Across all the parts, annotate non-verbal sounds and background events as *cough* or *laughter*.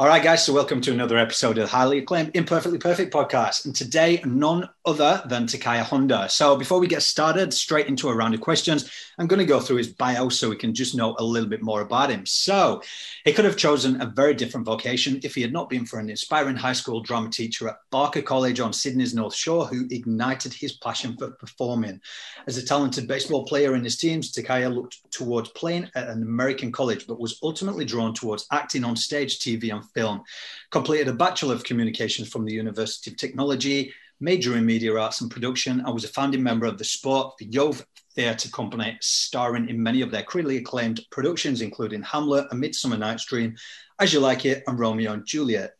All right, guys. So, welcome to another episode of the highly acclaimed Imperfectly Perfect podcast. And today, none other than Takaya Honda. So, before we get started, straight into a round of questions, I'm going to go through his bio so we can just know a little bit more about him. So, he could have chosen a very different vocation if he had not been for an inspiring high school drama teacher at Barker College on Sydney's North Shore who ignited his passion for performing. As a talented baseball player in his teams, Takaya looked towards playing at an American college, but was ultimately drawn towards acting on stage, TV, and film. Completed a Bachelor of Communications from the University of Technology, major in media arts and production. I was a founding member of the Sport for Jove Theatre Company, starring in many of their critically acclaimed productions, including Hamlet, A Midsummer Night's Dream, As You Like It, and Romeo and Juliet.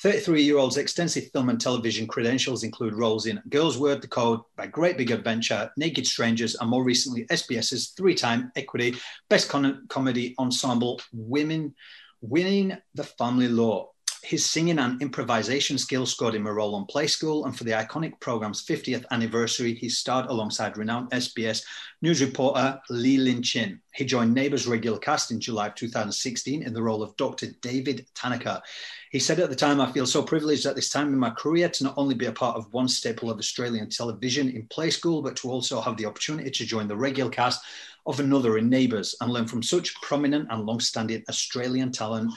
33 year old's extensive film and television credentials include roles in Girls Word the Code, My Great Big Adventure, Naked Strangers, and more recently SBS's three time Equity Best Con- Comedy Ensemble Women Winning the Family Law. His singing and improvisation skills scored him a role on Play School, and for the iconic program's 50th anniversary, he starred alongside renowned SBS news reporter Lee Lin Chin. He joined Neighbours regular cast in July of 2016 in the role of Dr. David Tanaka. He said at the time, I feel so privileged at this time in my career to not only be a part of one staple of Australian television in Play School, but to also have the opportunity to join the regular cast of another in Neighbours and learn from such prominent and long standing Australian talent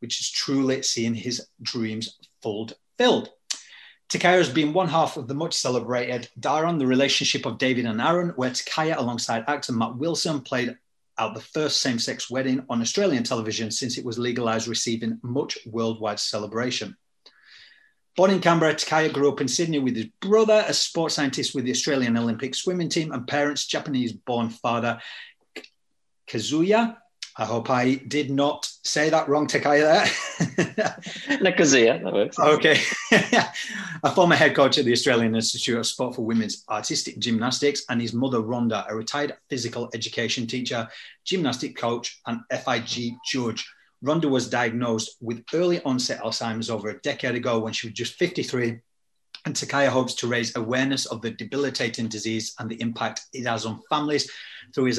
which is truly seeing his dreams fulfilled. Takaya has been one half of the much celebrated Daron, the relationship of David and Aaron, where Takaya, alongside actor Matt Wilson, played out the first same sex wedding on Australian television since it was legalised, receiving much worldwide celebration. Born in Canberra, Takaya grew up in Sydney with his brother, a sports scientist with the Australian Olympic swimming team, and parents, Japanese born father Kazuya I hope I did not say that wrong, Takaya there. *laughs* Nakazuya, that works. Okay. *laughs* a former head coach at the Australian Institute of Sport for Women's Artistic Gymnastics, and his mother, Rhonda, a retired physical education teacher, gymnastic coach, and FIG judge. Rhonda was diagnosed with early onset Alzheimer's over a decade ago when she was just 53 and Takaya hopes to raise awareness of the debilitating disease and the impact it has on families through his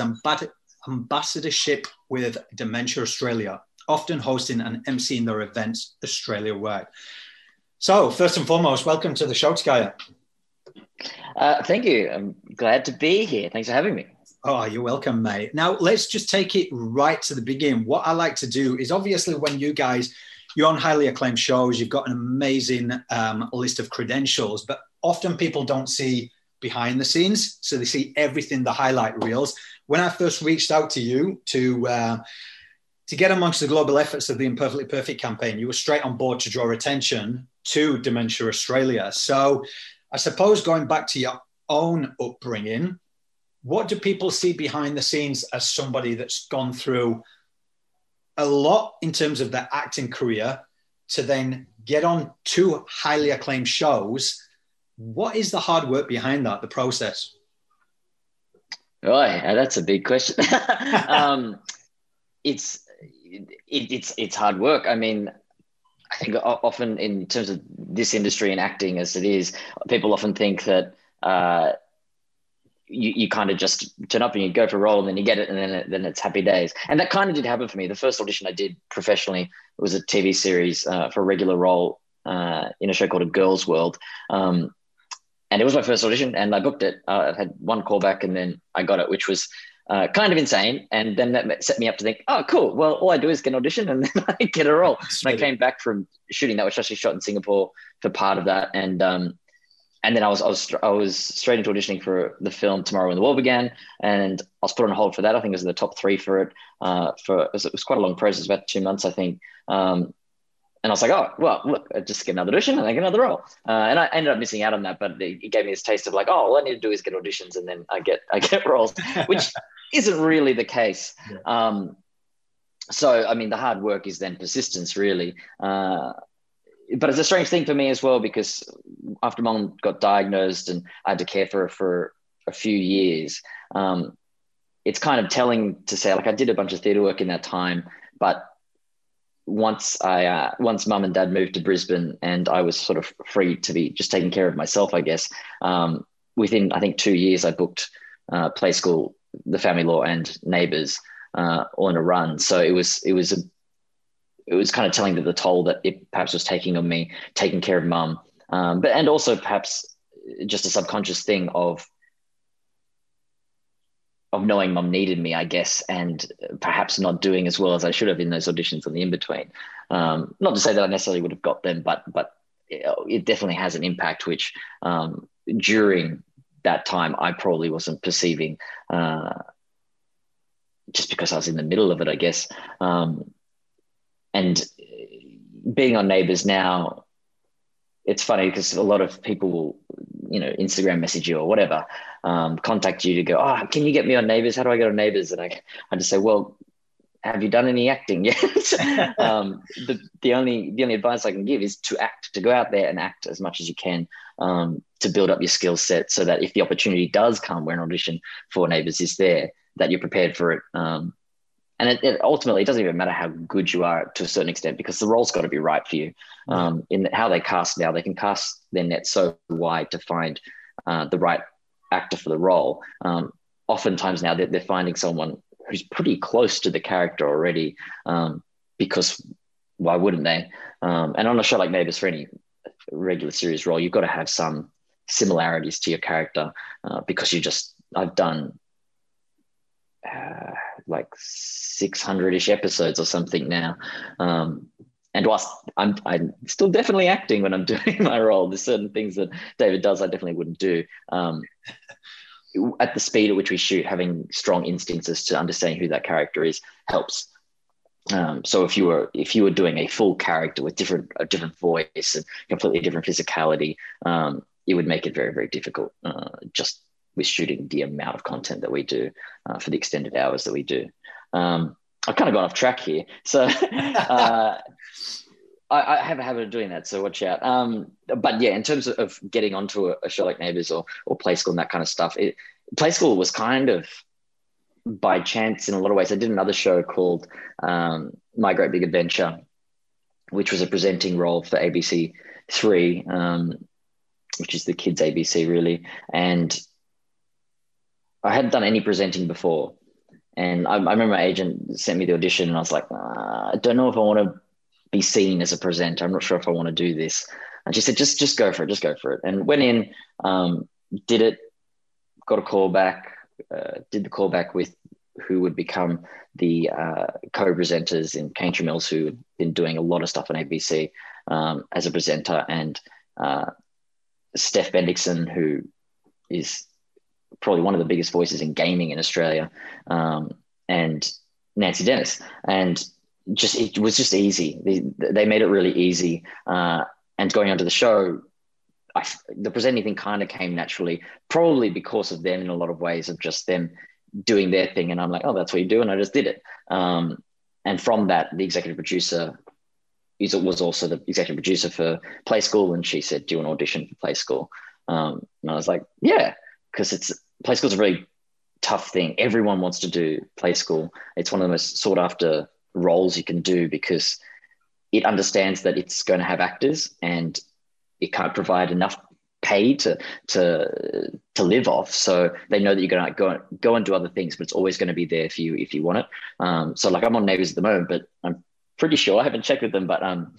ambassadorship with Dementia Australia, often hosting and emceeing their events Australia wide. So, first and foremost, welcome to the show, Takaya. Uh, thank you. I'm glad to be here. Thanks for having me. Oh, you're welcome, mate. Now, let's just take it right to the beginning. What I like to do is obviously when you guys, you're on highly acclaimed shows, you've got an amazing um, list of credentials, but often people don't see behind the scenes. So they see everything, the highlight reels when I first reached out to you to uh, to get amongst the global efforts of the Imperfectly Perfect campaign, you were straight on board to draw attention to Dementia Australia. So, I suppose going back to your own upbringing, what do people see behind the scenes as somebody that's gone through a lot in terms of their acting career to then get on two highly acclaimed shows? What is the hard work behind that, the process? Right, that's a big question. *laughs* *laughs* um, it's it, it's it's hard work. I mean, I think often in terms of this industry and acting as it is, people often think that uh, you, you kind of just turn up and you go for a role and then you get it and then it, then it's happy days. And that kind of did happen for me. The first audition I did professionally was a TV series uh, for a regular role uh, in a show called A Girl's World. Um, and it was my first audition, and I booked it. Uh, I had one callback, and then I got it, which was uh, kind of insane. And then that set me up to think, oh, cool. Well, all I do is get an audition, and *laughs* then I get a role. And I came back from shooting that, which actually shot in Singapore for part of that, and um, and then I was I was I was straight into auditioning for the film Tomorrow When the War Began, and I was put on hold for that. I think it was in the top three for it. Uh, for it was, it was quite a long process, about two months, I think. Um, and I was like, oh, well, look, I just get another audition and I get another role. Uh, and I ended up missing out on that, but it, gave me this taste of like, oh, all I need to do is get auditions and then I get I get *laughs* roles, which *laughs* isn't really the case. Yeah. Um, so, I mean, the hard work is then persistence, really. Uh, but it's a strange thing for me as well because after mom got diagnosed and I had to care for her for a few years, um, it's kind of telling to say like I did a bunch of theatre work in that time, but once I uh, once mum and dad moved to Brisbane and I was sort of free to be just taking care of myself, I guess. Um, within I think two years, I booked uh, play school, the family law, and neighbours uh, all in a run. So it was it was a it was kind of telling the toll that it perhaps was taking on me, taking care of mum, um, but and also perhaps just a subconscious thing of of knowing mum needed me, I guess, and perhaps not doing as well as I should have in those auditions and the in between. Um, not to say that I necessarily would have got them, but but it definitely has an impact. Which um, during that time, I probably wasn't perceiving, uh, just because I was in the middle of it, I guess. Um, and being on Neighbours now, it's funny because a lot of people will, you know, Instagram message you or whatever, um, contact you to go, oh, can you get me on Neighbours? How do I get on Neighbours? And I, I just say, well, have you done any acting yet? *laughs* um, the, the only the only advice I can give is to act, to go out there and act as much as you can um, to build up your skill set, so that if the opportunity does come where an audition for Neighbours is there, that you're prepared for it. Um, and it, it, ultimately it doesn't even matter how good you are to a certain extent because the role's got to be right for you. Um, in how they cast now, they can cast their net so wide to find uh, the right actor for the role. Um, oftentimes now they're, they're, finding someone who's pretty close to the character already um, because why wouldn't they? Um, and on a show like Neighbours, for any regular series role, you've got to have some similarities to your character uh, because you just I've done uh, like 600-ish episodes or something now. Um, and whilst I'm, I'm still definitely acting when I'm *laughs* doing my role there's certain things that david does i definitely wouldn't do. Um, *laughs* at the speed at which we shoot having strong instincts as to understanding who that character is helps. Um, so if you were if you were doing a full character with different a different voice and completely different physicality um, it would make it very very difficult uh, just with shooting the amount of content that we do uh, for the extended hours that we do. Um, I've kind of gone off track here. So *laughs* uh, I, I, have a habit of doing that. So watch out. Um, but yeah, in terms of getting onto a, a, show like Neighbours or, or Play School and that kind of stuff, it, Play School was kind of by chance in a lot of ways. I did another show called um, My Great Big Adventure, which was a presenting role for ABC Three, um, which is the kids' ABC really. And I hadn't done any presenting before. And I, I, remember my agent sent me the audition, and I was like, I don't know if I want to be seen as a presenter. I'm not sure if I want to do this. And she said, just just go for it, just go for it. And went in, um, did it, got a call back, uh, did the call back with who would become the uh, co-presenters in Kayne Tremills, who had been doing a lot of stuff on ABC um, as a presenter, and uh, Steph Bendixsen, who is probably one of the biggest voices in gaming in Australia, um, and Nancy Dennis. And just it was just easy. They, they made it really easy. Uh, and going onto the show, I, the presenting thing kind of came naturally, probably because of them in a lot of ways of just them doing their thing. And I'm like, oh, that's what you do. And I just did it. Um, and from that, the executive producer was also the executive producer for Play School. And she said, do an audition for Play School. Um, and I was like, yeah, because it's play school is a really tough thing. Everyone wants to do play school. It's one of the most sought after roles you can do because it understands that it's going to have actors and it can't provide enough pay to to to live off. So they know that you're going to go go and do other things, but it's always going to be there for you if you want it. Um, so like I'm on Neighbours at the moment, but I'm pretty sure I haven't checked with them, but um,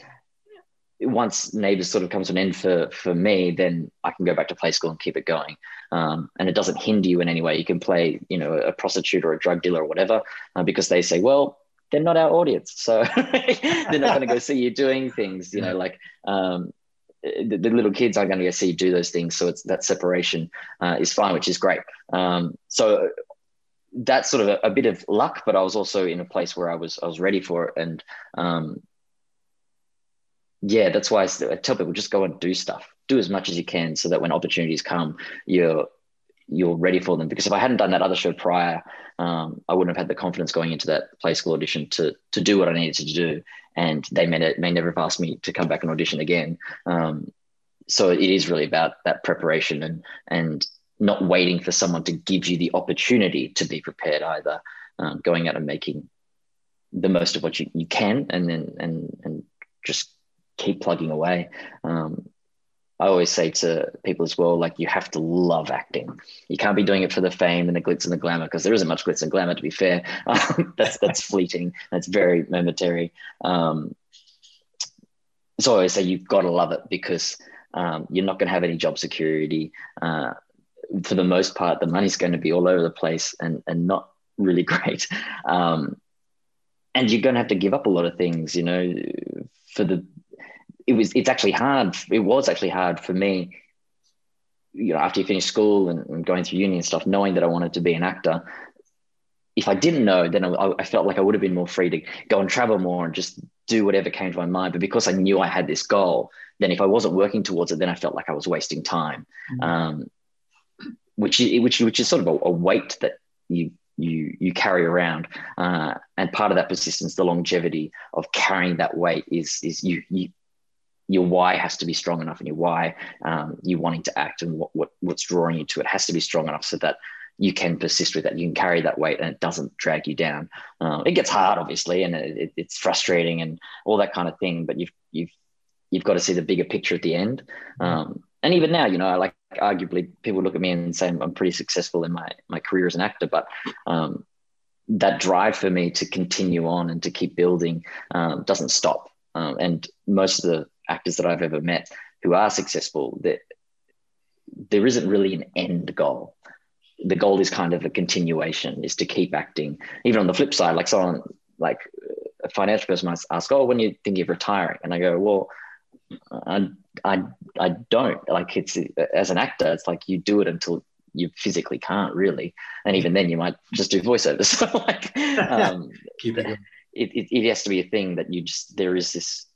once neighbors sort of comes to an end for for me then i can go back to play school and keep it going. Um, and it doesn't hinder you in any way. You can play you know a prostitute or a drug dealer or whatever uh, because they say well they're not our audience so *laughs* they're not going to go see you doing things you know like um, the, the, little kids aren't going to go see you do those things so it's that separation uh, is fine which is great. Um, so that's sort of a, a, bit of luck but i was also in a place where i was i was ready for it. And um, yeah, that's why I tell people just go and do stuff, do as much as you can, so that when opportunities come, you're you're ready for them. Because if I hadn't done that other show prior, um, I wouldn't have had the confidence going into that play school audition to to do what I needed to do. And they may, may never have asked me to come back and audition again. Um, so it is really about that preparation and and not waiting for someone to give you the opportunity to be prepared either. Um, going out and making the most of what you, you can, and then and and just keep plugging away. Um, I always say to people as well, like you have to love acting. You can't be doing it for the fame and the glitz and the glamour because there isn't much glitz and glamour. To be fair, *laughs* um, that's that's fleeting. That's very momentary. Um, so I always say you've got to love it because um, you're not going to have any job security. Uh, for the most part, the money's going to be all over the place and and not really *laughs* great. Um, and you're going to have to give up a lot of things, you know, for the it was it's actually hard. It was actually hard for me, you know, after you finish school and, and going through uni and stuff, knowing that I wanted to be an actor. If I didn't know, then I, I felt like I would have been more free to go and travel more and just do whatever came to my mind. But because I knew I had this goal, then if I wasn't working towards it, then I felt like I was wasting time. Mm-hmm. Um, which which which is sort of a, a, weight that you you you carry around, uh, and part of that persistence, the longevity of carrying that weight is is you you your why has to be strong enough and your why um, you wanting to act and what, what what's drawing you to it has to be strong enough so that you can persist with that you can carry that weight and it doesn't drag you down. Um, it gets hard obviously and it, it's frustrating and all that kind of thing but you've you've you've got to see the bigger picture at the end. Um, and even now you know like arguably people look at me and say i'm pretty successful in my my career as an actor but um, that drive for me to continue on and to keep building um, doesn't stop. Um, and most of the actors that I've ever met who are successful, that there isn't really an end goal. The goal is kind of a continuation, is to keep acting. Even on the flip side, like someone like a financial person might ask, "Oh, when you think of retiring?" And I go, "Well, I, I, I don't like it's as an actor. It's like you do it until you physically can't really, and even then you might just do voiceovers. so *laughs* like, *laughs* um, Keep it, it, it, it has to be a thing that you just there is this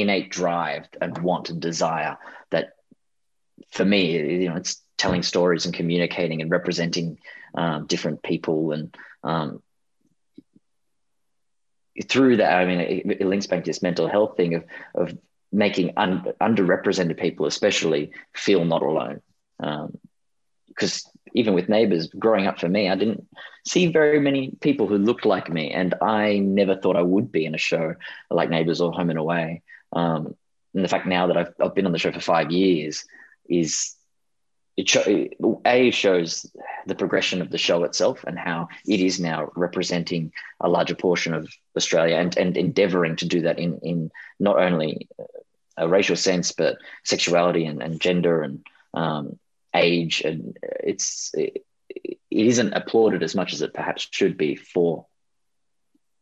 innate drive and want and desire that for me you know it's telling stories and communicating and representing um, different people and um, through that i mean it, it, links back to this mental health thing of of making un, underrepresented people especially feel not alone because um, even with neighbors growing up for me i didn't see very many people who looked like me and i never thought i would be in a show like neighbors or home and away. Um, and the fact now that I've, I've been on the show for five years is it show, a shows the progression of the show itself and how it is now representing a larger portion of Australia and, and endeavoring to do that in, in not only a racial sense, but sexuality and, and gender and um, age. And it's, it, it isn't applauded as much as it perhaps should be for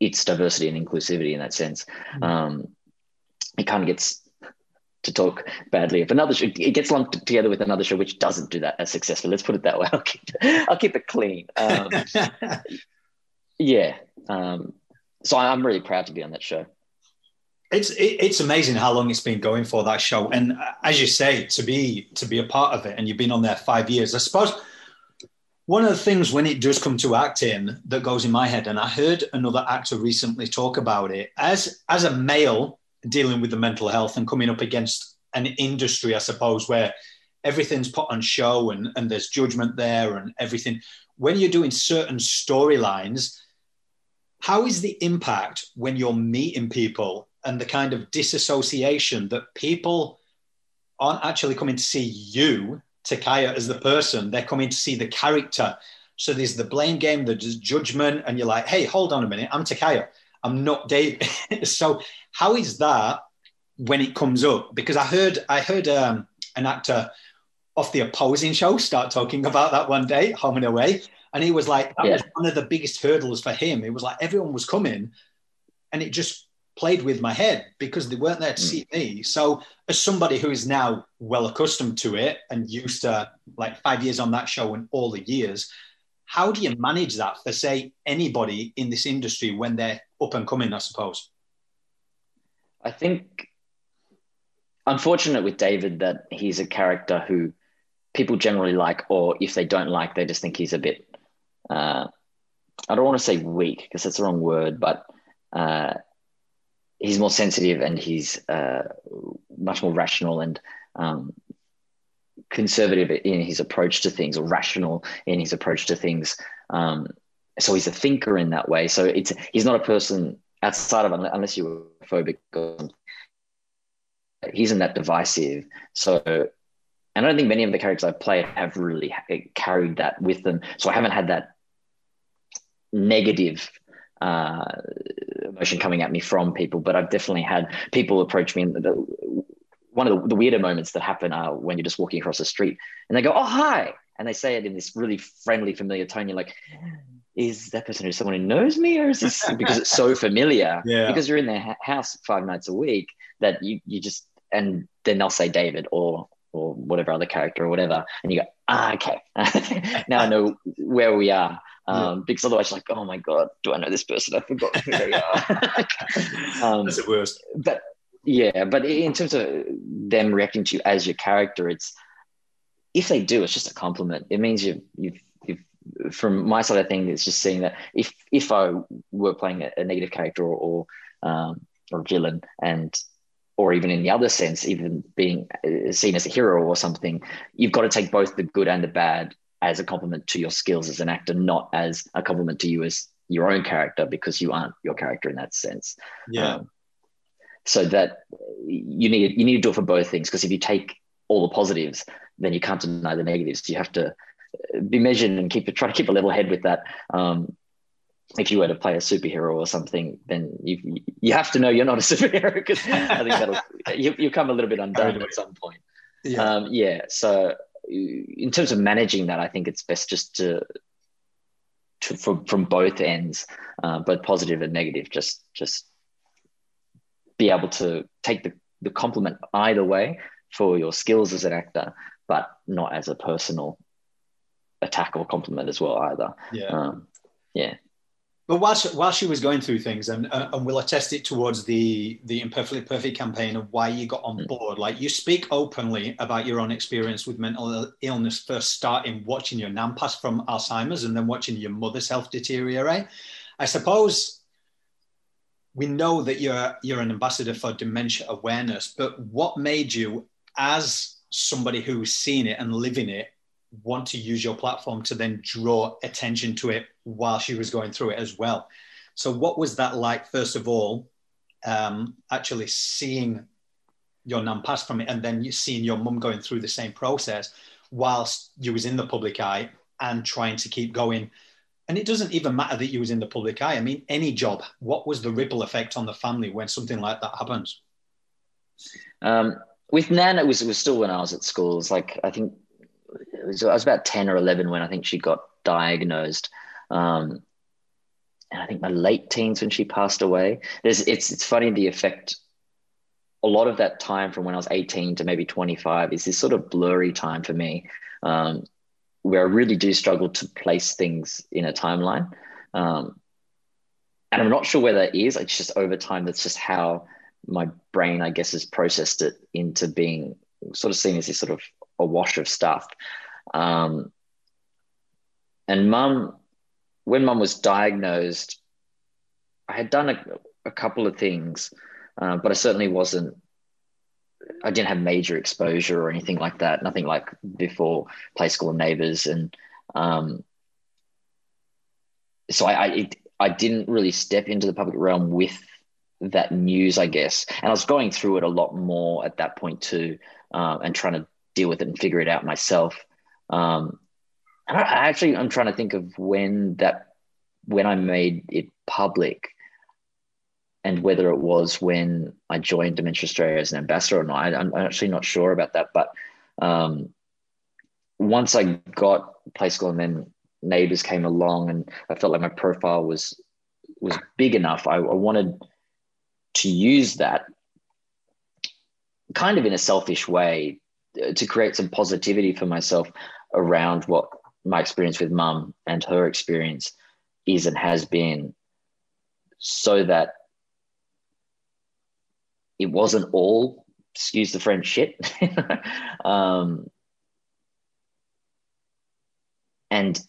its diversity and inclusivity in that sense. Mm-hmm. Um, it kind of gets to talk badly of another show. It gets lumped together with another show which doesn't do that as successful. Let's put it that way. *laughs* I'll keep it, I'll keep it clean. Um, *laughs* yeah. Um, so I'm really proud to be on that show. It's it, it's amazing how long it's been going for that show, and as you say, to be to be a part of it, and you've been on there five years. I suppose one of the things when it does come to acting that goes in my head, and I heard another actor recently talk about it as as a male dealing with the mental health and coming up against an industry, I suppose, where everything's put on show and, and there's judgment there and everything. When you're doing certain storylines, how is the impact when you're meeting people and the kind of disassociation that people aren't actually coming to see you, Takaya, as the person, they're coming to see the character. So there's the blame game, there's judgment, and you're like, hey, hold on a minute, I'm Takaya. I'm not Dave. *laughs* so how is that when it comes up? Because I heard I heard um, an actor off the opposing show start talking about that one day, home and away, and he was like, that yeah. was one of the biggest hurdles for him. It was like everyone was coming, and it just played with my head because they weren't there to mm. see me. So, as somebody who is now well accustomed to it and used to like five years on that show and all the years, how do you manage that for say anybody in this industry when they're up and coming? I suppose. I think unfortunate with David that he's a character who people generally like, or if they don't like, they just think he's a bit. Uh, I don't want to say weak because that's the wrong word, but uh, he's more sensitive and he's uh, much more rational and um, conservative in his approach to things, or rational in his approach to things. Um, so he's a thinker in that way. So it's he's not a person outside of unless you're phobic. He isn't that divisive. So, and I don't think many of the characters I've played have really carried that with them. So I haven't had that negative uh, emotion coming at me from people, but I've definitely had people approach me. And the, one of the, the weirder moments that happen are when you're just walking across the street and they go, "Oh, hi," and they say it in this really friendly, familiar tone. You're like, is that person who someone who knows me or is this *laughs* because it's so familiar yeah. because you're in their house five nights a week that you you just and then they'll say david or or whatever other character or whatever and you go ah okay *laughs* now i know where we are um, yeah. because otherwise like oh my god do i know this person? I forgot who they are. *laughs* Um, that's the worst. but yeah but in terms of them reacting to you as your character it's if they do it's just a compliment. It means you've you've from my side of things, it's just seeing that if if I were playing a, a negative character or or, um, or villain, and or even in the other sense, even being uh, seen as a hero or something, you've got to take both the good and the bad as a compliment to your skills as an actor, not as a compliment to you as your own character because you aren't your character in that sense. Yeah. Um, so that you need you need to do it for both things because if you take all the positives, then you can't deny the negatives. You have to be measured and keep try to keep a level head with that. Um, if you were to play a superhero or something, then you you have to know you're not a *laughs* superhero because I think that'll *laughs* you you come a little bit undone at some point. Yeah. Um, yeah. So in terms of managing that, I think it's best just to to from from both ends, uh, both positive and negative. Just just be able to take the the compliment either way for your skills as an actor, but not as a personal attack or compliment as well either. Yeah. Um, yeah. But while she, while she was going through things, and uh, and we'll attest it towards the the imperfectly perfect campaign of why you got on mm. board. Like you speak openly about your own experience with mental illness, first starting watching your nan pass from Alzheimer's, and then watching your mother's health deteriorate. I suppose we know that you're you're an ambassador for dementia awareness, but what made you, as somebody who's seen it and living it, want to use your platform to then draw attention to it while she was going through it as well. So, what was that like, first of all, um, actually seeing your nan pass from it and then you seeing your mum going through the same process whilst you was in the public eye and trying to keep going? And it doesn't even matter that you was in the public eye. I mean, any job, what was the ripple effect on the family when something like that happens? Um, with Nan, it was, it was still when I was at school. It's like, I think was, I was about 10 or 11 when I think she got diagnosed. Um, and I think my late teens when she passed away. There's, it's, it's funny the effect. A lot of that time from when I was 18 to maybe 25 is this sort of blurry time for me, um, where I really do struggle to place things in a timeline. Um, and I'm not sure where that is. It's just over time, that's just how my brain, I guess, has processed it into being sort of seen as this sort of a wash of stuff. Um, and mum, when mum was diagnosed, I had done a, a couple of things, uh, but I certainly wasn't. I didn't have major exposure or anything like that. Nothing like before Play School and Neighbours, and um, so I I, it, I didn't really step into the public realm with that news, I guess. And I was going through it a lot more at that point too, uh, and trying to deal with it and figure it out myself. Um, I actually, I'm trying to think of when that, when I made it public and whether it was when I joined Dementia Australia as an ambassador or not. I, am actually not sure about that. But um, once I got Play School and then Neighbours came along and I felt like my profile was was big enough, I, I wanted to use that kind of in a selfish way to create some positivity for myself around what my experience with mum and her experience is and has been so that it wasn't all excuse the french shit *laughs* um, and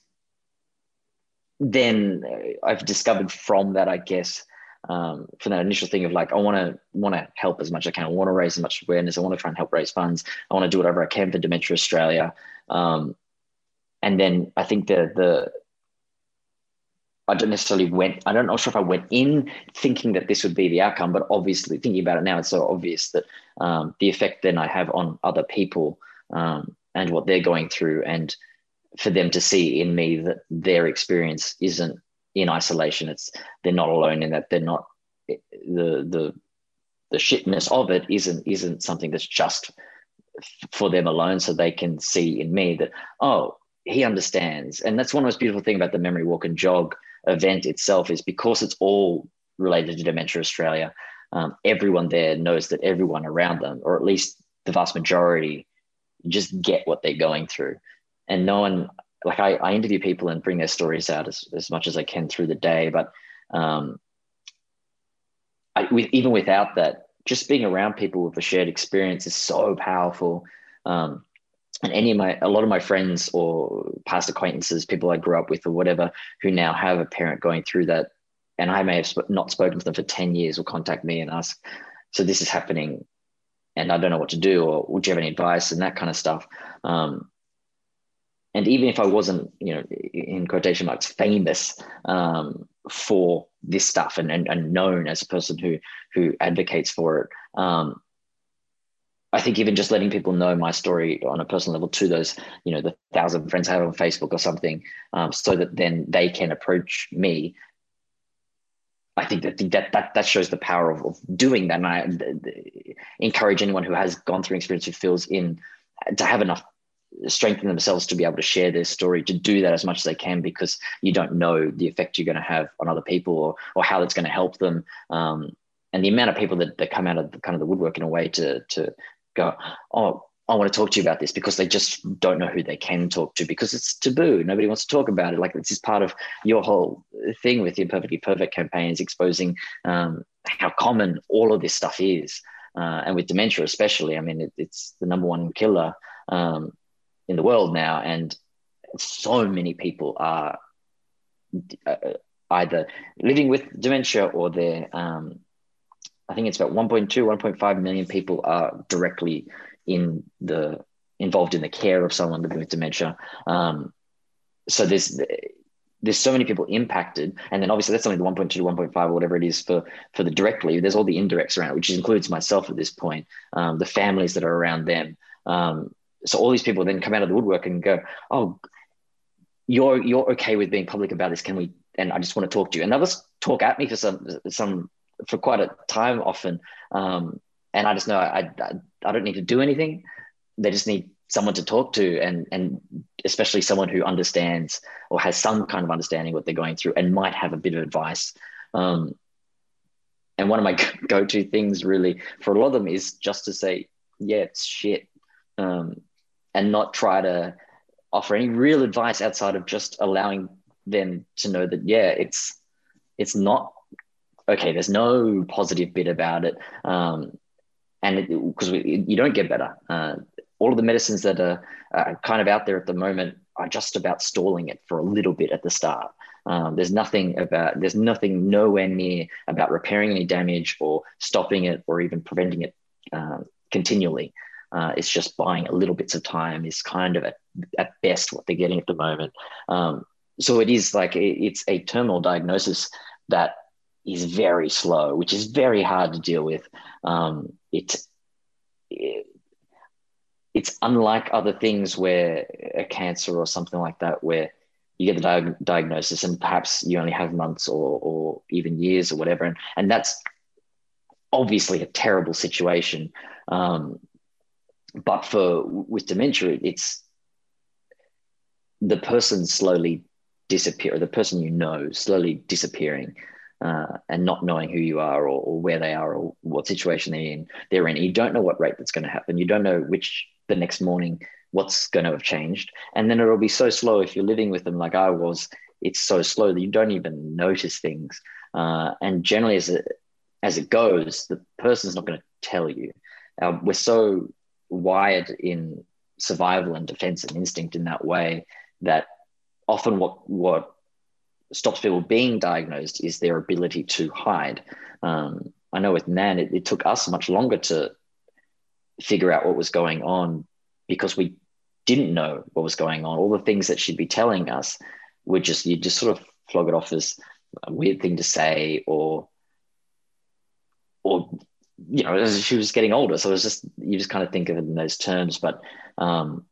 then I've discovered from that, I guess, um, from that initial thing of like, I want to want to help as much as I can. I want to raise as much awareness. I want to try and help raise funds. I want to do whatever I can for Dementia Australia. Um, and then I think the the I don't necessarily went. I don't know sure if I went in thinking that this would be the outcome, but obviously thinking about it now, it's so obvious that um, the effect then I have on other people um, and what they're going through, and for them to see in me that their experience isn't in isolation. It's they're not alone in that they're not the the the shitness of it isn't isn't something that's just for them alone. So they can see in me that oh he understands, and that's one of the most beautiful thing about the memory walk and jog event itself is because it's all related to Dementia Australia. Um, everyone there knows that everyone around them, or at least the vast majority, just get what they're going through and no one like I, I interview people and bring their stories out as, as much as I can through the day. But um, I, with, even without that, just being around people with a shared experience is so powerful. Um, and any of my, a lot of my friends or past acquaintances, people I grew up with or whatever, who now have a parent going through that, and I may have sp- not spoken to them for 10 years will contact me and ask, so this is happening and I don't know what to do, or would you have any advice and that kind of stuff. Um, and even if I wasn't, you know, in quotation marks, famous um, for this stuff and, and, and known as a person who who advocates for it, um, I think even just letting people know my story on a personal level to those, you know, the thousand friends I have on Facebook or something, um, so that then they can approach me. I think that that that, that shows the power of, of doing that, and I encourage anyone who has gone through experience who feels in to have enough strengthen themselves to be able to share their story to do that as much as they can because you don't know the effect you're going to have on other people or, or how that's going to help them um, and the amount of people that, that come out of the, kind of the woodwork in a way to to go oh I want to talk to you about this because they just don't know who they can talk to because it's taboo. Nobody wants to talk about it. Like this is part of your whole thing with your perfectly perfect campaigns, exposing um, how common all of this stuff is, uh, and with dementia especially. I mean, it, it's the number one killer um, in the world now, and so many people are uh, either living with dementia or they're. Um, I think it's about 1.2, 1.5 million people are directly in the involved in the care of someone living with dementia. Um, so there's there's so many people impacted, and then obviously that's only the 1.2 to 1.5 or whatever it is for for the directly. There's all the indirects around it, which includes myself at this point, um, the families that are around them, um, so all these people then come out of the woodwork and go, "Oh, you're you're okay with being public about this? Can we?" And I just want to talk to you. And others talk at me for some some for quite a time often, um, and I just know I, I I don't need to do anything. They just need someone to talk to, and and especially someone who understands or has some kind of understanding what they're going through and might have a bit of advice. Um, and one of my *laughs* go-to things really for a lot of them is just to say, yeah, it's shit. Um, and not try to offer any real advice outside of just allowing them to know that yeah it's it's not okay there's no positive bit about it. Um, and because you don't get better. Uh, all of the medicines that are, are, kind of out there at the moment are just about stalling it for a little bit at the start. Um, there's nothing about there's nothing nowhere near about repairing any damage or stopping it or even preventing it uh, continually uh, it's just buying a little bits of time is kind of at, at best what they're getting at the moment. Um, so it is like it, it's a terminal diagnosis that is very slow, which is very hard to deal with. Um, it, it, it's unlike other things where a cancer or something like that, where you get the di- diagnosis and perhaps you only have months or, or even years or whatever. And, and that's obviously a terrible situation. Um, but for with dementia, it's the person slowly disappear, the person you know slowly disappearing, uh, and not knowing who you are or, or, where they are or what situation they're in. They're in. You don't know what rate that's going to happen. You don't know which the next morning what's going to have changed, and then it'll be so slow if you're living with them like I was. It's so slow that you don't even notice things. Uh, and generally, as it as it goes, the person's not going to tell you. Uh, we're so wired in survival and defense and instinct in that way that often what what stops people being diagnosed is their ability to hide. Um, I know with Nan, it, it took us much longer to figure out what was going on because we didn't know what was going on. All the things that she'd be telling us were just you just sort of flog it off as a weird thing to say or or you know as she was getting older. So it was just you just kind of think of it in those terms. But um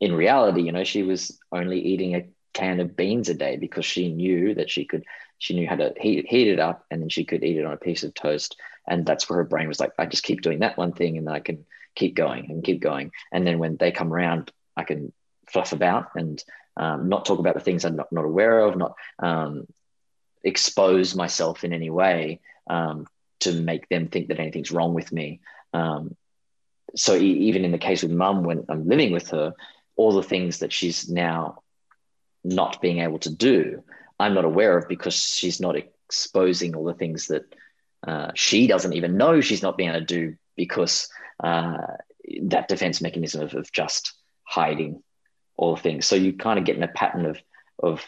in reality you know she was only eating a can of beans a day because she knew that she could she knew how to heat, heat it up and then she could eat it on a piece of toast. And that's where her brain was like i just keep doing that one thing and then i can keep going and keep going. And then when they come around i can fluff about and um, not talk about the things i'm not, not aware of not um, expose myself in any way. Um, to make them think that anything's wrong with me um, so even in the case with mum when i'm living with her all the things that she's now not being able to do, I'm not aware of because she's not exposing all the things that uh, she doesn't even know she's not being able to do because uh, that defense mechanism of, of just hiding all the things. So you kind of get in a pattern of of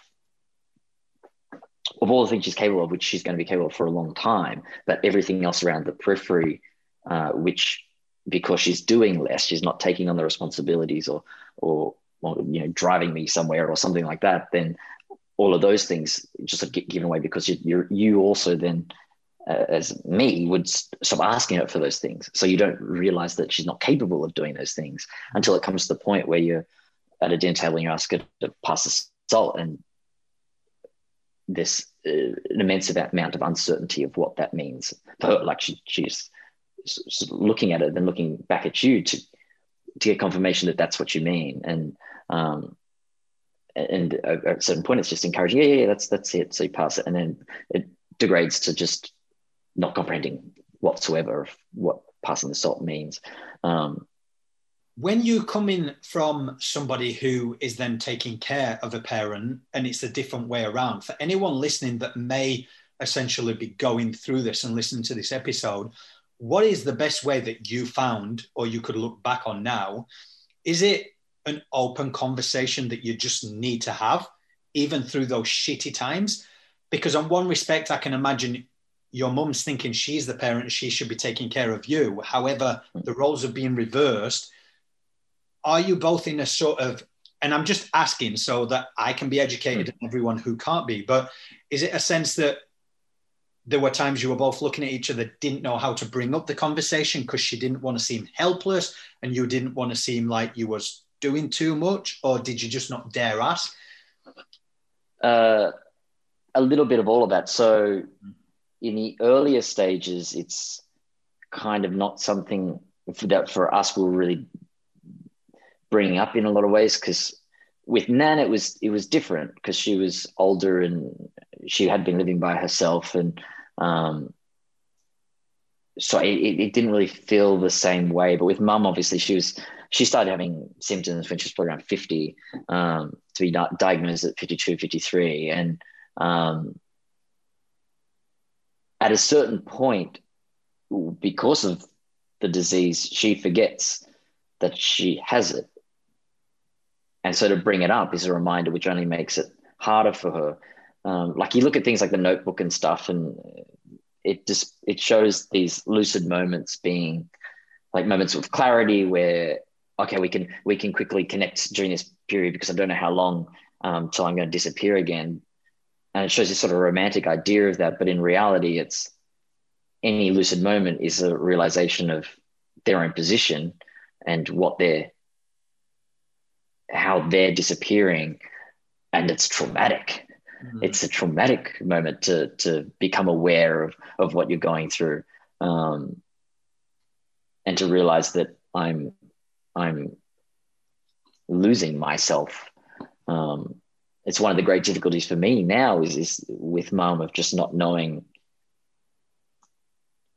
of all the things she's capable of, which she's going to be capable of for a long time, but everything else around the periphery, uh, which because she's doing less, she's not taking on the responsibilities or or or, you know driving me somewhere or something like that then all of those things just get given away because you you also then uh, as me would stop asking her for those things. So you don't realize that she's not capable of doing those things until it comes to the point where you're at a dinner table and you ask her to pass the salt and this uh, an immense amount of uncertainty of what that means for her. Like she, she's looking at it and looking back at you to to get confirmation that that's what you mean. And um, and at a certain point it's just encouraging yeah, yeah, yeah that's that's it so you pass it. And then it degrades to just not comprehending whatsoever of what passing the salt means. Um, when you come in from somebody who is then taking care of a parent and it's a different way around for anyone listening that may essentially be going through this and listening to this episode what is the best way that you found or you could look back on now? Is it an open conversation that you just need to have even through those shitty times? Because on one respect i can imagine your mum's thinking she's the parent she should be taking care of you. However the roles are being reversed are you both in a sort of and i'm just asking so that i can be educated and everyone who can't be but is it a sense that there were times you were both looking at each other, didn't know how to bring up the conversation because she didn't want to seem helpless and you didn't want to seem like you was doing too much, or did you just not dare ask? Uh, a little bit of all of that. So in the earlier stages, it's kind of not something that for us we were really bringing up in a lot of ways because with Nan it was it was different because she was older and she had been living by herself and um, so it, it didn't really feel the same way. But with mum, obviously, she was she started having symptoms when she was probably around 50 um, to be diagnosed at 52, 53. And um, at a certain point, because of the disease, she forgets that she has it. And so to bring it up is a reminder, which only makes it harder for her. Um, like you look at things like the notebook and stuff and it just it shows these lucid moments being like moments of clarity where okay we can we can quickly connect during this period because i don't know how long um, till i'm going to disappear again. And it shows this sort of romantic idea of that but in reality it's any lucid moment is a realization of their own position and what they're how they're disappearing and it's traumatic mm-hmm. it's a traumatic moment to to become aware of of what you're going through um, and to realize that i'm i'm losing myself um, it's one of the great difficulties for me now is, is with mom of just not knowing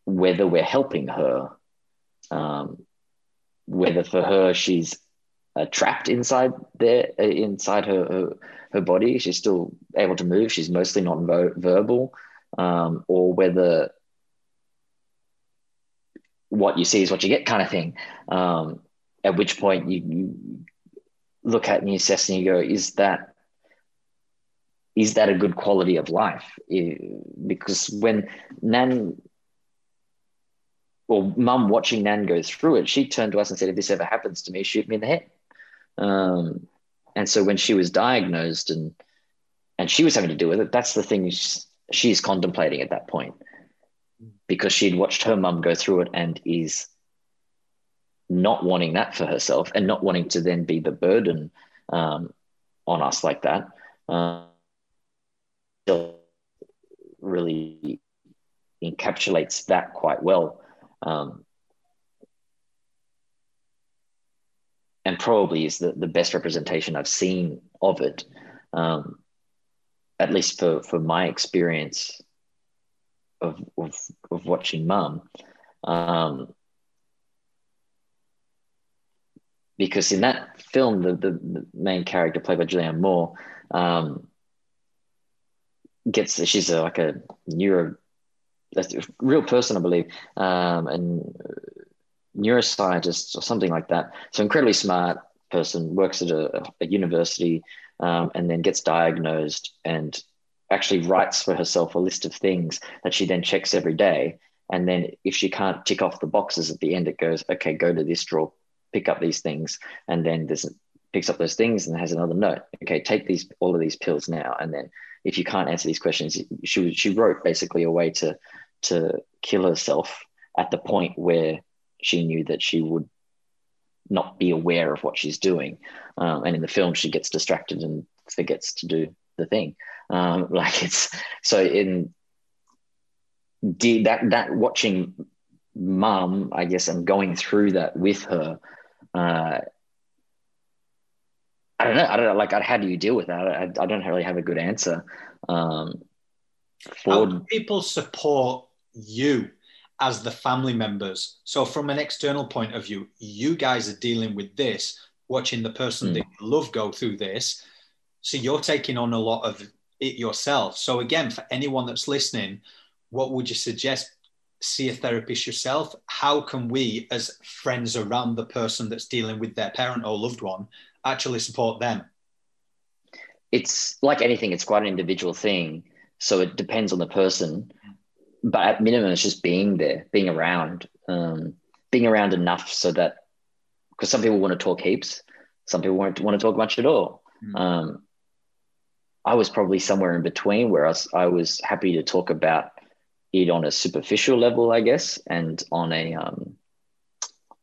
whether we're helping her um, whether for her she's uh, trapped inside there uh, inside her, her, her body she's still able to move she's mostly non-verbal um, or whether what you see is what you get kind of thing um, at which point you, you look at and you assess and you go is that is that a good quality of life? Because when Nan or mum watching Nan go through it, she turned to us and said, if this ever happens to me, shoot me in the head. Um, and so when she was diagnosed and and she was having to deal with it, that's the thing she's, contemplating at that point because she'd watched her mum go through it and is not wanting that for herself and not wanting to then be the burden um, on us like that. Uh, really encapsulates that quite well. Um, and probably is the, the best representation I've seen of it, um, at least for, for my experience of, of, of watching mum. Um, because in that film, the, the, the, main character played by Julianne Moore um, gets she's a, like a neuro a real person, I believe, um, and neuroscientist or something like that. So incredibly smart person, works at a, a university, um, and then gets diagnosed and actually writes for herself a list of things that she then checks every day. And then if she can't tick off the boxes at the end, it goes, okay, go to this drawer, pick up these things, and then picks up those things and has another note. Okay, take these all of these pills now, and then if you can't answer these questions, she she wrote basically a way to to kill herself at the point where she knew that she would not be aware of what she's doing. Um, and in the film, she gets distracted and forgets to do the thing. Um, *laughs* like it's so in that that watching mum, I guess, and going through that with her. Uh, I don't know. I don't know. Like, how do you deal with that? I, I don't really have a good answer. Um, for... How do people support you as the family members. So, from an external point of view, you guys are dealing with this, watching the person mm. that you love go through this. So, you're taking on a lot of it yourself. So, again, for anyone that's listening, what would you suggest? See a therapist yourself. How can we, as friends around the person that's dealing with their parent or loved one, actually support them? It's like anything, it's quite an individual thing. So, it depends on the person but at minimum, it's just being there, being around, um, being around enough so that because some people want to talk heaps, some people won't want to talk much at all. Mm. Um, I was probably somewhere in between where I was, I was happy to talk about it on a superficial level, I guess, and on a um,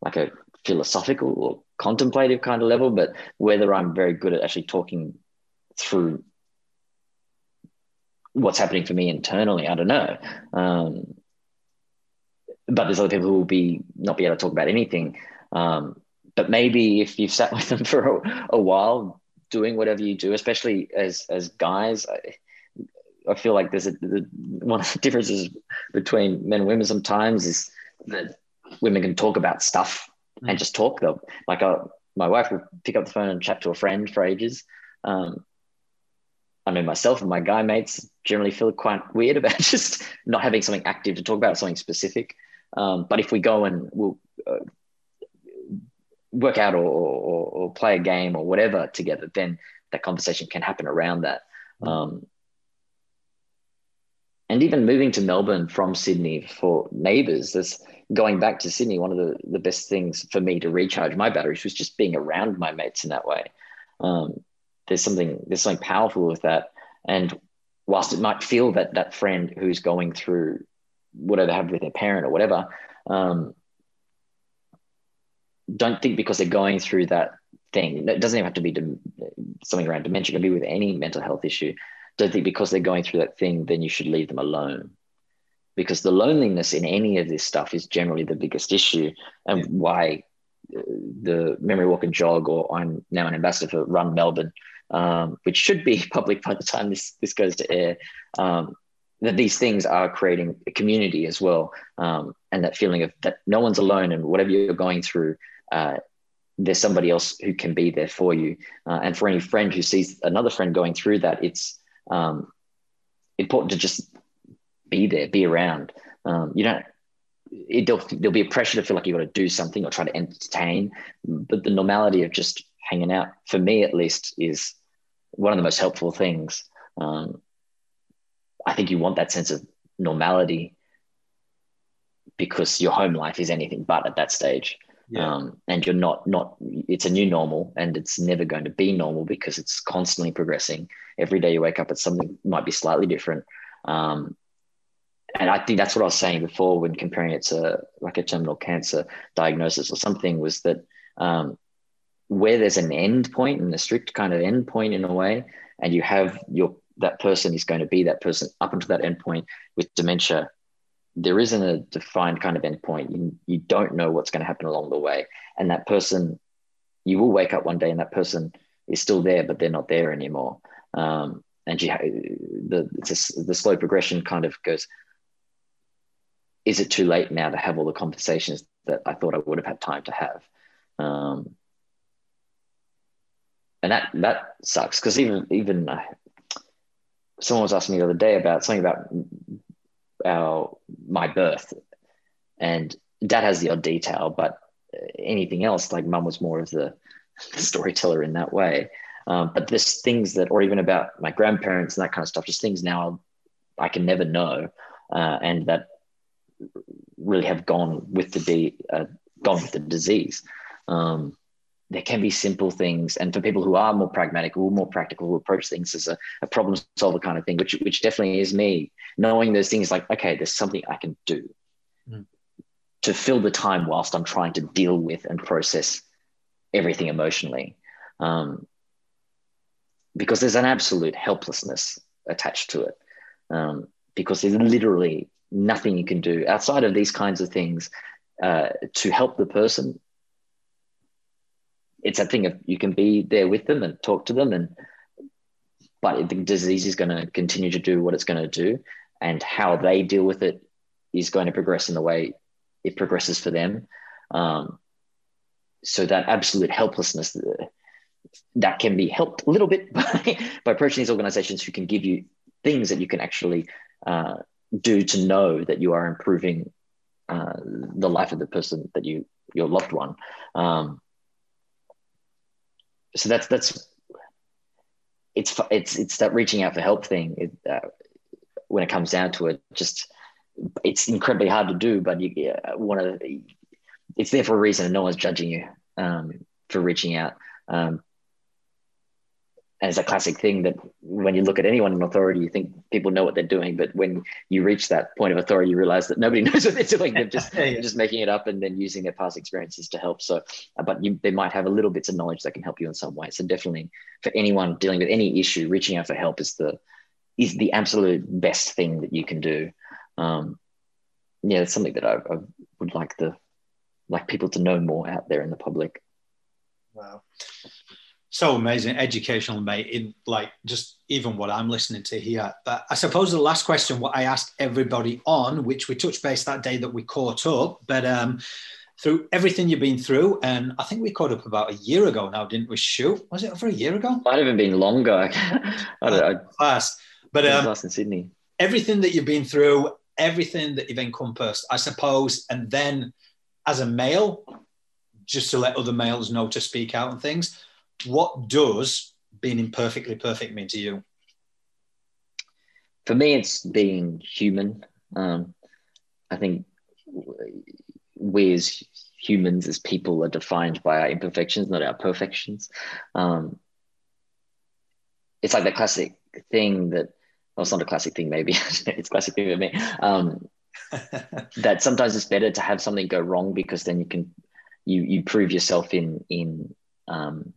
like a philosophical or contemplative kind of level. But whether I'm very good at actually talking through what's happening for me internally. I don't know. Um, but there's other people who will be not be able to talk about anything. Um, but maybe if you've sat *laughs* with them for a, a, while, doing whatever you do, especially as as guys, I, I feel like there's a the, one of the differences between men and women sometimes is that women can talk about stuff mm. and just talk. Though, like I, uh, my wife will pick up the phone and chat to a friend for ages. Um, I know myself and my guy mates generally feel quite weird about *laughs* just not having something active to talk about, something specific. Um, but if we go and we'll uh, work out or, or, or, play a game or whatever together, then that conversation can happen around that. Um, and even moving to Melbourne from Sydney for neighbours, that's going back to Sydney. One of the, the best things for me to recharge my batteries was just being around my mates in that way. Um, there's something there's something powerful with that. And whilst it might feel that that friend who's going through whatever they have with their parent or whatever, um, don't think because they're going through that thing. It doesn't even have to be something around dementia. It can be with any mental health issue. Don't think because they're going through that thing, then you should leave them alone. Because the loneliness in any of this stuff is generally the biggest issue, and why uh, the Memory Walk and Jog, or I'm now an ambassador for Run Melbourne, um, which should be *laughs* public by the time this, this goes to air, um, that these things are creating a community as well. Um, and that feeling of that no one's alone and whatever you're going through, uh, there's somebody else who can be there for you. Uh, and for any friend who sees another friend going through that, it's um, important to just be there, be around. Um, you don't, it, there'll, there'll be a pressure to feel like you've got to do something or try to entertain, but the normality of just hanging out, for me at least, is one of the most helpful things. Um, I think you want that sense of normality because your home life is anything but at that stage. Yeah. Um, and you're not not it's a new normal and it's never going to be normal because it's constantly progressing every day you wake up it's something might be slightly different um, and i think that's what i was saying before when comparing it to like a terminal cancer diagnosis or something was that um, where there's an end point and a strict kind of end point in a way and you have your that person is going to be that person up until that end point with dementia there isn't a defined kind of endpoint. You, you don't know what's going to happen along the way. And that person, you will wake up one day and that person is still there, but they're not there anymore. Um, and you, the, a, the slow progression kind of goes, is it too late now to have all the conversations that I thought I would have had time to have? Um, and that, that sucks because even, even uh, someone was asking me the other day about something about our my birth, and dad has the odd detail, but anything else, like mum was more of the, the *laughs* storyteller in that way. Um, but there's things that, or even about my grandparents and that kind of stuff, just things now I can never know, uh, and that really have gone with the de- uh, gone with the disease. Um, there can be simple things, and for people who are more pragmatic, are more practical, who approach things as a, a problem solver kind of thing, which which definitely is me. Knowing those things like, okay, there's something I can do mm. to fill the time whilst I'm trying to deal with and process everything emotionally, um, because there's an absolute helplessness attached to it, um, because there's literally nothing you can do outside of these kinds of things uh, to help the person it's a thing of you can be there with them and talk to them and but the disease is going to continue to do what it's going to do and how they deal with it is going to progress in the way it progresses for them. Um, so that absolute helplessness that can be helped a little bit *laughs* by, by approaching these organizations who can give you things that you can actually uh, do to know that you are improving uh, the life of the person that you your loved one. Um, so that's that's it's it's it's that reaching out for help thing. It, uh, when it comes down to it, just it's incredibly hard to do. But you uh, one of the, it's there for a reason, and no one's judging you um, for reaching out. Um, and it's a classic thing that when you look at anyone in authority, you think people know what they're doing, but when you reach that point of authority, you realize that nobody *laughs* knows what they're doing. They're just *laughs* just making it up and then using their past experiences to help. So, uh, but you, they might have a little bits of knowledge that can help you in some way. So, definitely for anyone dealing with any issue, reaching out for help is the is the absolute best thing that you can do. Um, yeah, it's something that I, I would like the like people to know more out there in the public. Wow so amazing, educational, mate. In like just even what I'm listening to here. But I suppose the last question, what I asked everybody on, which we touched base that day that we caught up, but um, through everything you've been through, and I think we caught up about a year ago now, didn't we? Shoot, was it over a year ago? Might have been longer. *laughs* I don't know. Fast, but um, last in Sydney. Everything that you've been through, everything that you've encompassed, I suppose, and then as a male, just to let other males know to speak out and things what does being imperfectly perfect mean to you? For me, it's being human. Um, I think we as humans, as people, are defined by our imperfections, not our perfections. Um, it's like the classic thing that, well, it's not a classic thing, maybe *laughs* it's classic thing with me. Um, *laughs* that sometimes it's better to have something go wrong because then you can you you prove yourself in in um,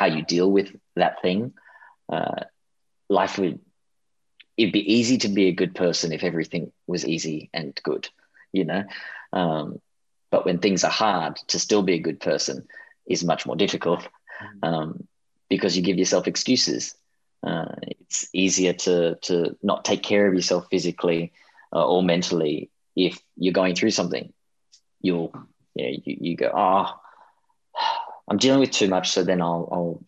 how you deal with that thing. Uh, life would it'd be easy to be a good person if everything was easy and good, you know. Um, but when things are hard, to still be a good person is much more difficult mm-hmm. um, because you give yourself excuses. Uh, it's easier to to not take care of yourself physically uh, or mentally if you're going through something. You'll you, know, you, you go, oh, I'm dealing with too much, so then I'll, I'll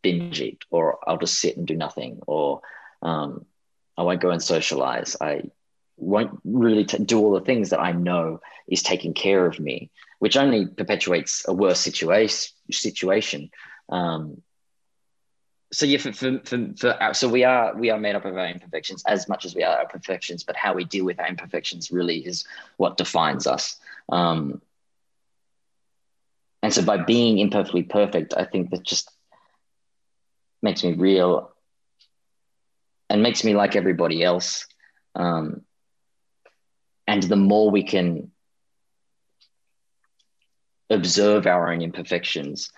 binge eat, or I'll just sit and do nothing, or um, I won't go and socialize. I won't really t- do all the things that I know is taking care of me, which only perpetuates a worse situation. Situation. Um, so yeah, for, for, for, for, so we are we are made up of our imperfections as much as we are our perfections, but how we deal with our imperfections really is what defines us. Um, and so by being imperfectly perfect, I think that just makes me real and makes me like everybody else. Um, and the more we can observe our own imperfections,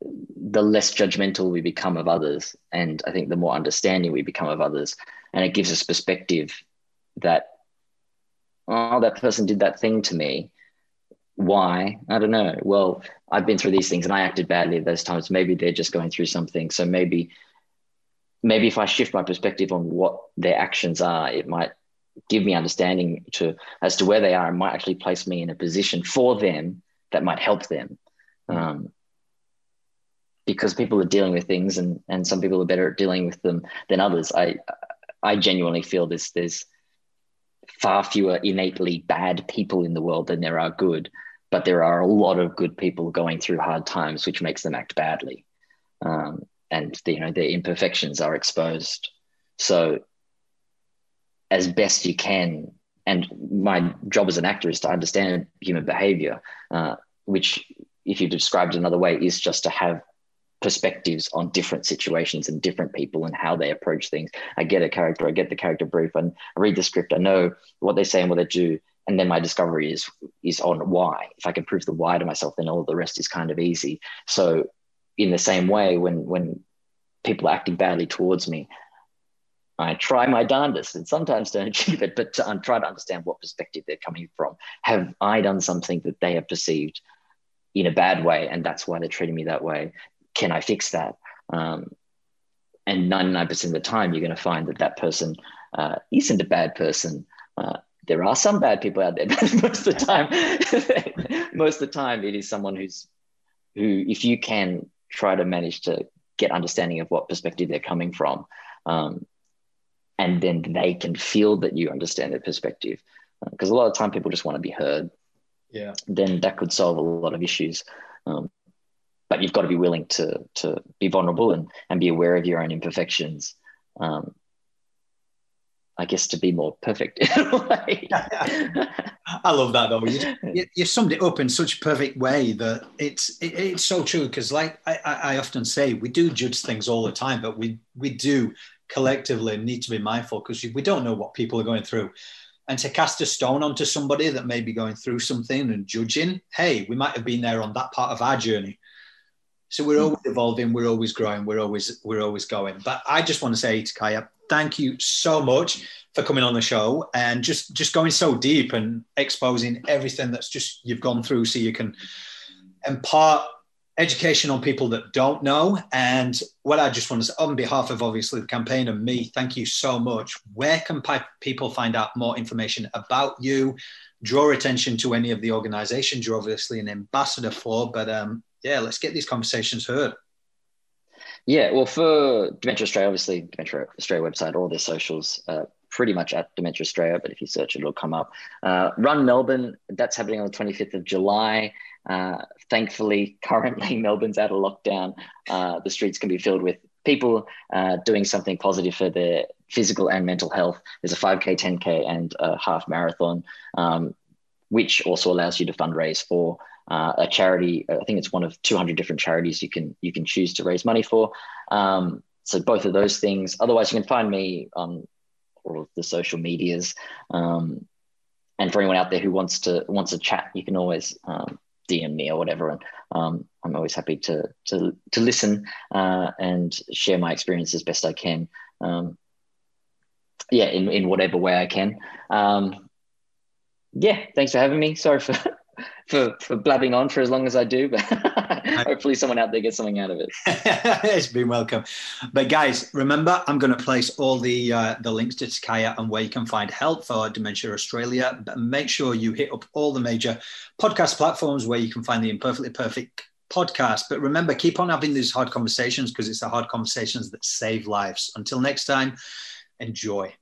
the less judgmental we become of others. And I think the more understanding we become of others. And it gives us perspective that, oh, that person did that thing to me. Why? I don't know. Well, I've been through these things and I acted badly at those times. Maybe they're just going through something. So maybe, maybe if I shift my perspective on what their actions are, it might give me understanding to as to where they are and might actually place me in a position for them that might help them. Um, because people are dealing with things and, and some people are better at dealing with them than others. I I genuinely feel this there's far fewer innately bad people in the world than there are good, but there are a lot of good people going through hard times, which makes them act badly. Um, and the, you know their imperfections are exposed. So as best you can, and my job as an actor is to understand human behavior, uh, which if you described another way is just to have perspectives on different situations and different people and how they approach things. I get a character, I get the character brief, and I read the script. I know what they say and what they do, and then my discovery is is on why. If I can prove the why to myself, then all the rest is kind of easy. So, in the same way, when when people are acting badly towards me, I try my darndest and sometimes don't *laughs* achieve it, but to, try to understand what perspective they're coming from. Have I done something that they have perceived in a bad way, and that's why they're treating me that way? Can I fix that? Um, and 99% of the time, you're going to find that that person uh, isn't a bad person. Uh, there are some bad people out there, *laughs* but most of the time, *laughs* most of the time, it is someone who's who, if you can try to manage to get understanding of what perspective they're coming from, um, and then they can feel that you understand their perspective, because uh, a lot of time people just want to be heard. Yeah. Then that could solve a lot of issues. Um, but you've got to be willing to to be vulnerable and and be aware of your own imperfections. Um, I guess to be more perfect. *laughs* I love that though. You, you, summed it up in such a perfect way that it's it, it's so true. Because like I, I often say, we do judge things all the time, but we we do collectively need to be mindful because we don't know what people are going through. And to cast a stone onto somebody that may be going through something and judging, hey, we might have been there on that part of our journey. So we're always evolving, we're always growing, we're always we're always going. But I just want to say to Kaya, thank you so much for coming on the show and just just going so deep and exposing everything that's just you've gone through, so you can impart education on people that don't know. And what I just want to say on behalf of obviously the campaign and me, thank you so much. Where can people find out more information about you? Draw attention to any of the organizations you're obviously an ambassador for, but um, yeah, let's get these conversations heard. Yeah, well, for Dementia Australia, obviously, Dementia Australia website, all their socials, uh, pretty much at Dementia Australia, but if you search it, it'll come up. Uh, Run Melbourne, that's happening on the 25th of July. Uh, thankfully, *laughs* currently, Melbourne's out of lockdown. Uh, the streets can be filled with people uh, doing something positive for their physical and mental health. There's a 5K, 10K, and a half marathon, um, which also allows you to fundraise for uh, a charity. I think it's one of 200 different charities you can you can choose to raise money for. Um, so both of those things. Otherwise, you can find me on all of the social medias. Um, and for anyone out there who wants to wants to chat, you can always um, DM me or whatever, and um, I'm always happy to to to listen uh, and share my experience as best I can. Um, yeah, in in whatever way I can. Um, yeah, thanks for having me. Sorry for for for blabbing on for as long as I do, but *laughs* hopefully someone out there gets something out of it. *laughs* it's been welcome. But guys, remember, I'm going to place all the uh, the links to Takaya and where you can find help for Dementia Australia. But make sure you hit up all the major podcast platforms where you can find the Imperfectly Perfect podcast. But remember, keep on having these hard conversations because it's the hard conversations that save lives. Until next time, enjoy.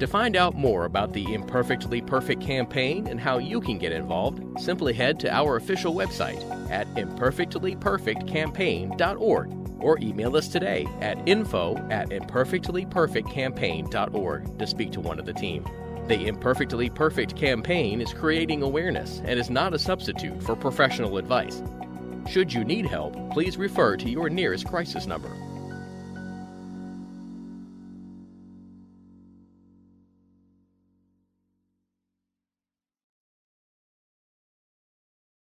To find out more about the Imperfectly Perfect campaign and how you can get involved, simply head to our official website at imperfectlyperfectcampaign.org or email us today at info at imperfectlyperfectcampaign.org to speak to one of the team. The Imperfectly Perfect campaign is creating awareness and is not a substitute for professional advice. Should you need help, please refer to your nearest crisis number.